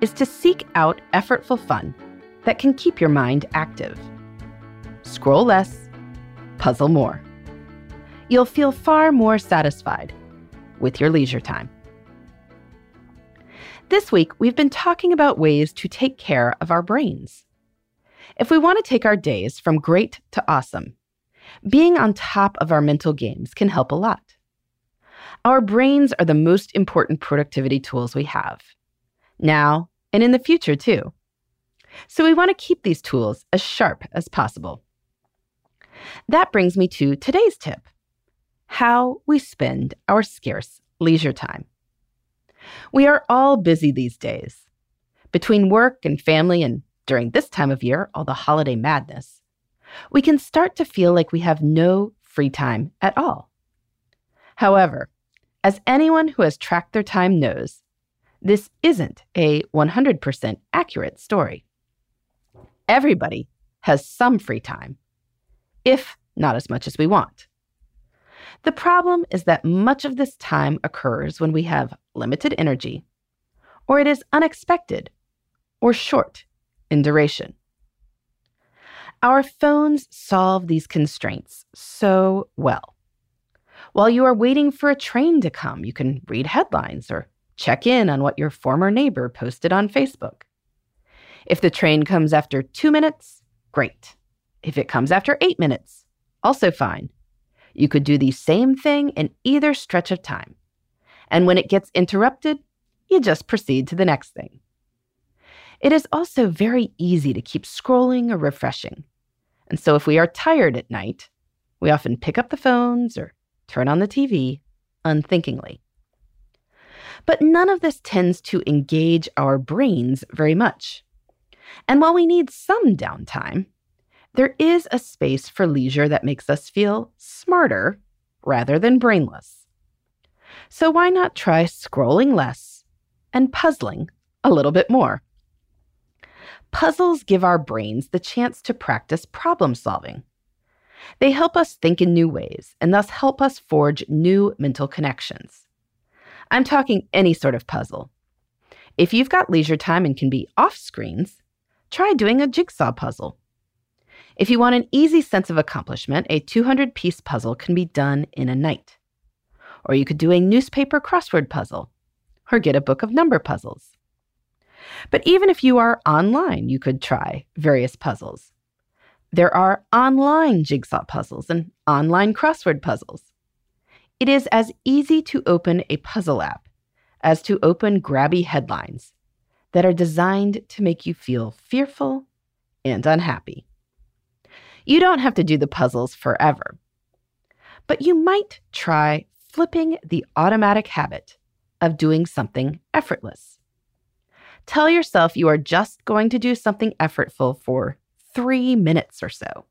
is to seek out effortful fun that can keep your mind active. Scroll less, puzzle more. You'll feel far more satisfied with your leisure time. This week, we've been talking about ways to take care of our brains. If we want to take our days from great to awesome, being on top of our mental games can help a lot. Our brains are the most important productivity tools we have, now and in the future, too. So we want to keep these tools as sharp as possible. That brings me to today's tip how we spend our scarce leisure time. We are all busy these days. Between work and family, and during this time of year, all the holiday madness, we can start to feel like we have no free time at all. However, as anyone who has tracked their time knows, this isn't a 100% accurate story. Everybody has some free time, if not as much as we want. The problem is that much of this time occurs when we have limited energy, or it is unexpected or short in duration. Our phones solve these constraints so well. While you are waiting for a train to come, you can read headlines or check in on what your former neighbor posted on Facebook. If the train comes after two minutes, great. If it comes after eight minutes, also fine. You could do the same thing in either stretch of time. And when it gets interrupted, you just proceed to the next thing. It is also very easy to keep scrolling or refreshing. And so if we are tired at night, we often pick up the phones or turn on the TV unthinkingly. But none of this tends to engage our brains very much. And while we need some downtime, there is a space for leisure that makes us feel smarter rather than brainless. So why not try scrolling less and puzzling a little bit more? Puzzles give our brains the chance to practice problem solving. They help us think in new ways and thus help us forge new mental connections. I'm talking any sort of puzzle. If you've got leisure time and can be off screens, try doing a jigsaw puzzle. If you want an easy sense of accomplishment, a 200 piece puzzle can be done in a night. Or you could do a newspaper crossword puzzle, or get a book of number puzzles. But even if you are online, you could try various puzzles. There are online jigsaw puzzles and online crossword puzzles. It is as easy to open a puzzle app as to open grabby headlines that are designed to make you feel fearful and unhappy. You don't have to do the puzzles forever, but you might try flipping the automatic habit of doing something effortless. Tell yourself you are just going to do something effortful for three minutes or so.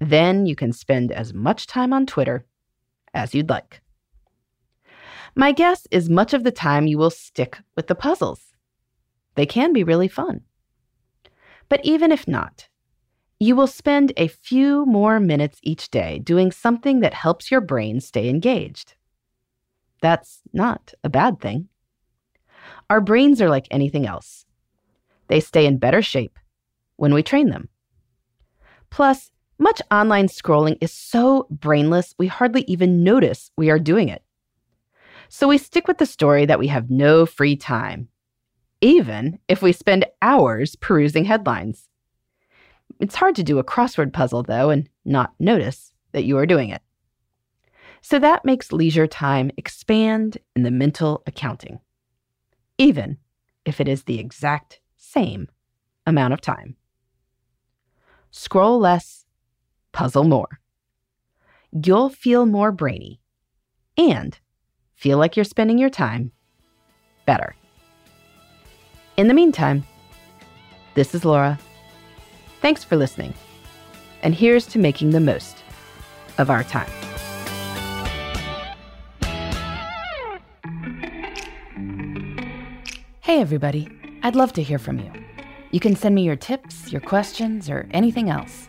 Then you can spend as much time on Twitter as you'd like. My guess is much of the time you will stick with the puzzles. They can be really fun. But even if not, you will spend a few more minutes each day doing something that helps your brain stay engaged. That's not a bad thing. Our brains are like anything else. They stay in better shape when we train them. Plus, much online scrolling is so brainless, we hardly even notice we are doing it. So we stick with the story that we have no free time, even if we spend hours perusing headlines. It's hard to do a crossword puzzle, though, and not notice that you are doing it. So that makes leisure time expand in the mental accounting, even if it is the exact same amount of time. Scroll less, puzzle more. You'll feel more brainy and feel like you're spending your time better. In the meantime, this is Laura. Thanks for listening. And here's to making the most of our time. Hey, everybody. I'd love to hear from you. You can send me your tips, your questions, or anything else.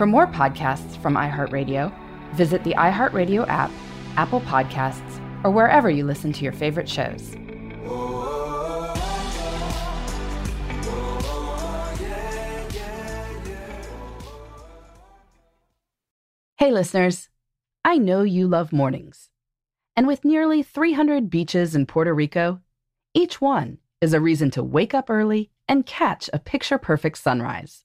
For more podcasts from iHeartRadio, visit the iHeartRadio app, Apple Podcasts, or wherever you listen to your favorite shows. Hey, listeners. I know you love mornings. And with nearly 300 beaches in Puerto Rico, each one is a reason to wake up early and catch a picture perfect sunrise.